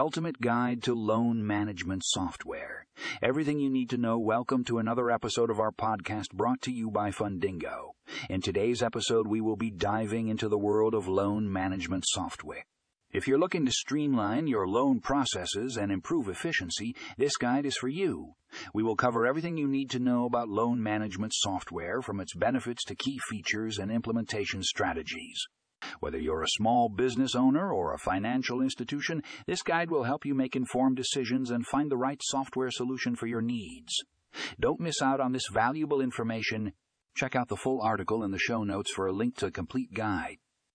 ultimate guide to loan management software. Everything you need to know. Welcome to another episode of our podcast brought to you by Fundingo. In today's episode, we will be diving into the world of loan management software. If you're looking to streamline your loan processes and improve efficiency, this guide is for you. We will cover everything you need to know about loan management software, from its benefits to key features and implementation strategies. Whether you're a small business owner or a financial institution, this guide will help you make informed decisions and find the right software solution for your needs. Don't miss out on this valuable information. Check out the full article in the show notes for a link to a complete guide.